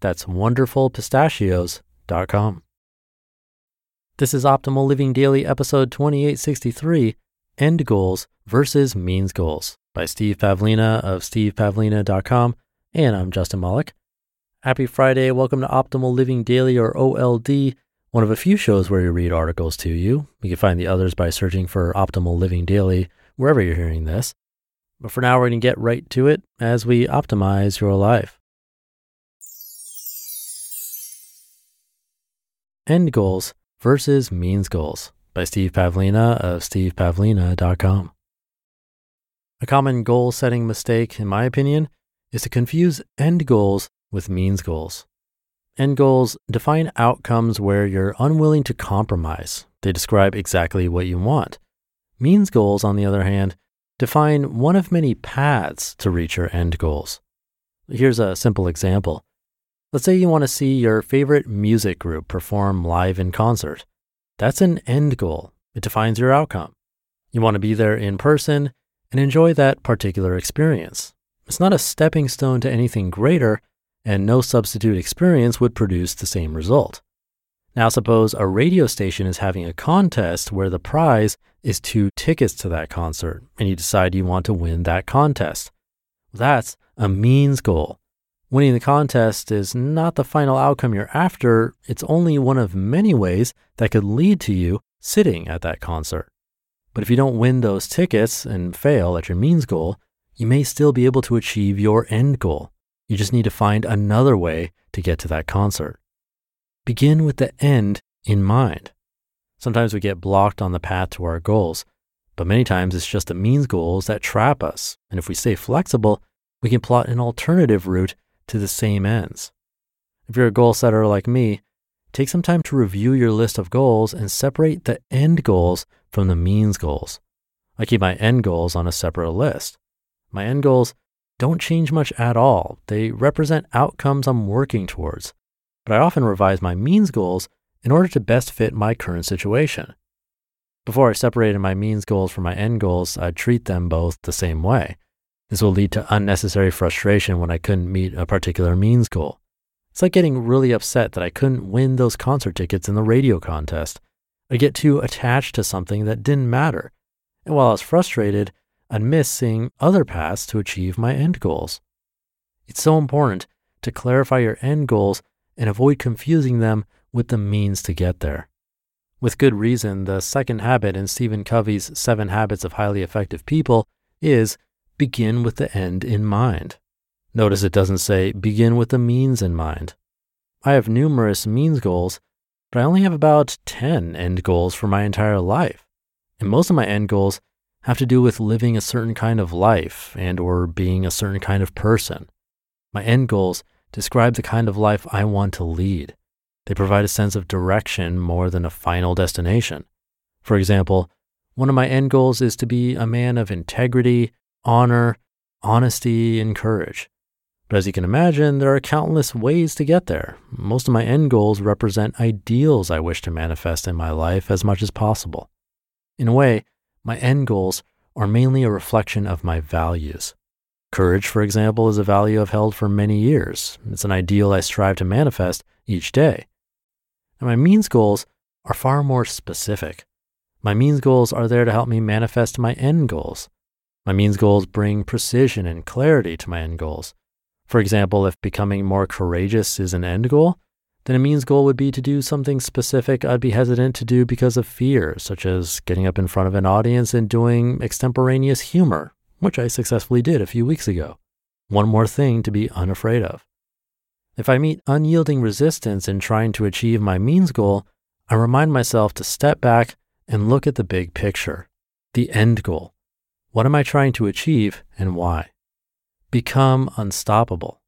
That's wonderfulpistachios.com. This is Optimal Living Daily, episode 2863 End Goals versus Means Goals by Steve Pavlina of stevepavlina.com. And I'm Justin Malik. Happy Friday. Welcome to Optimal Living Daily or OLD, one of a few shows where we read articles to you. You can find the others by searching for Optimal Living Daily wherever you're hearing this. But for now, we're going to get right to it as we optimize your life. End Goals versus Means Goals by Steve Pavlina of stevepavlina.com. A common goal setting mistake, in my opinion, is to confuse end goals with means goals. End goals define outcomes where you're unwilling to compromise. They describe exactly what you want. Means goals, on the other hand, define one of many paths to reach your end goals. Here's a simple example. Let's say you want to see your favorite music group perform live in concert. That's an end goal. It defines your outcome. You want to be there in person and enjoy that particular experience. It's not a stepping stone to anything greater, and no substitute experience would produce the same result. Now, suppose a radio station is having a contest where the prize is two tickets to that concert, and you decide you want to win that contest. That's a means goal. Winning the contest is not the final outcome you're after, it's only one of many ways that could lead to you sitting at that concert. But if you don't win those tickets and fail at your means goal, you may still be able to achieve your end goal. You just need to find another way to get to that concert. Begin with the end in mind. Sometimes we get blocked on the path to our goals, but many times it's just the means goals that trap us. And if we stay flexible, we can plot an alternative route to the same ends. If you're a goal setter like me, take some time to review your list of goals and separate the end goals from the means goals. I keep my end goals on a separate list. My end goals don't change much at all. They represent outcomes I'm working towards, but I often revise my means goals in order to best fit my current situation. Before I separated my means goals from my end goals, I'd treat them both the same way. This will lead to unnecessary frustration when I couldn't meet a particular means goal. It's like getting really upset that I couldn't win those concert tickets in the radio contest. I get too attached to something that didn't matter. And while I was frustrated, I'd miss seeing other paths to achieve my end goals. It's so important to clarify your end goals and avoid confusing them with the means to get there. With good reason, the second habit in Stephen Covey's Seven Habits of Highly Effective People is begin with the end in mind. Notice it doesn't say begin with the means in mind. I have numerous means goals, but I only have about 10 end goals for my entire life. And most of my end goals have to do with living a certain kind of life and or being a certain kind of person. My end goals describe the kind of life I want to lead. They provide a sense of direction more than a final destination. For example, one of my end goals is to be a man of integrity, honor, honesty, and courage. But as you can imagine, there are countless ways to get there. Most of my end goals represent ideals I wish to manifest in my life as much as possible. In a way, my end goals are mainly a reflection of my values. Courage, for example, is a value I've held for many years. It's an ideal I strive to manifest each day. And my means goals are far more specific. My means goals are there to help me manifest my end goals. My means goals bring precision and clarity to my end goals. For example, if becoming more courageous is an end goal, then a means goal would be to do something specific I'd be hesitant to do because of fear, such as getting up in front of an audience and doing extemporaneous humor, which I successfully did a few weeks ago. One more thing to be unafraid of. If I meet unyielding resistance in trying to achieve my means goal, I remind myself to step back and look at the big picture, the end goal. What am I trying to achieve and why? Become unstoppable.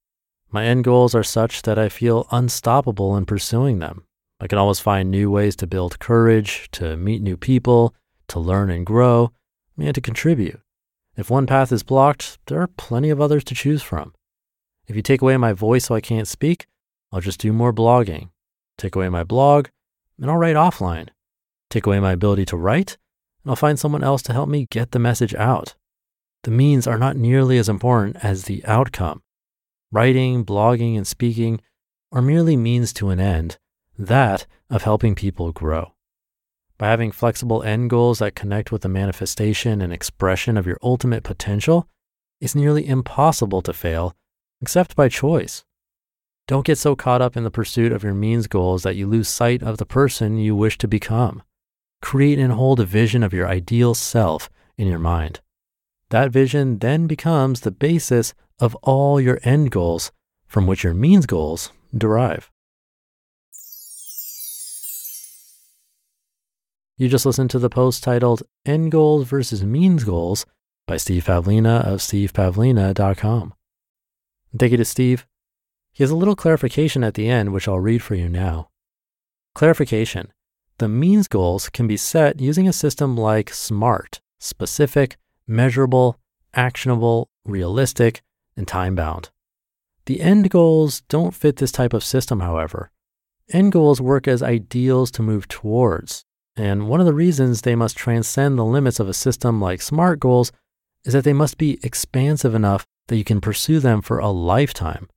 My end goals are such that I feel unstoppable in pursuing them. I can always find new ways to build courage, to meet new people, to learn and grow, and to contribute. If one path is blocked, there are plenty of others to choose from. If you take away my voice so I can't speak, I'll just do more blogging. Take away my blog, and I'll write offline. Take away my ability to write, and I'll find someone else to help me get the message out. The means are not nearly as important as the outcome. Writing, blogging, and speaking are merely means to an end, that of helping people grow. By having flexible end goals that connect with the manifestation and expression of your ultimate potential, it's nearly impossible to fail except by choice. Don't get so caught up in the pursuit of your means goals that you lose sight of the person you wish to become. Create and hold a vision of your ideal self in your mind. That vision then becomes the basis of all your end goals from which your means goals derive. You just listened to the post titled End Goals versus Means Goals by Steve Pavlina of stevepavlina.com. Thank you to Steve. He has a little clarification at the end, which I'll read for you now. Clarification The means goals can be set using a system like SMART specific, measurable, actionable, realistic, and time bound. The end goals don't fit this type of system, however. End goals work as ideals to move towards, and one of the reasons they must transcend the limits of a system like SMART goals is that they must be expansive enough that you can pursue them for a lifetime.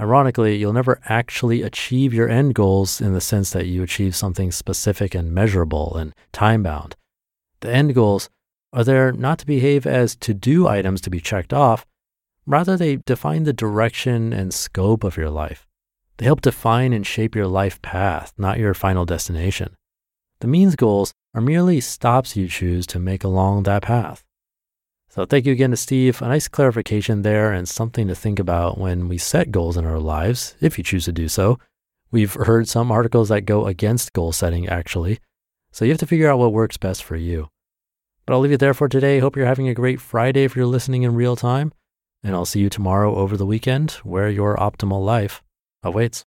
Ironically, you'll never actually achieve your end goals in the sense that you achieve something specific and measurable and time bound. The end goals are there not to behave as to do items to be checked off, rather, they define the direction and scope of your life. They help define and shape your life path, not your final destination. The means goals are merely stops you choose to make along that path. So thank you again to Steve. A nice clarification there and something to think about when we set goals in our lives, if you choose to do so. We've heard some articles that go against goal setting, actually. So you have to figure out what works best for you. But I'll leave it there for today. Hope you're having a great Friday if you're listening in real time. And I'll see you tomorrow over the weekend where your optimal life awaits.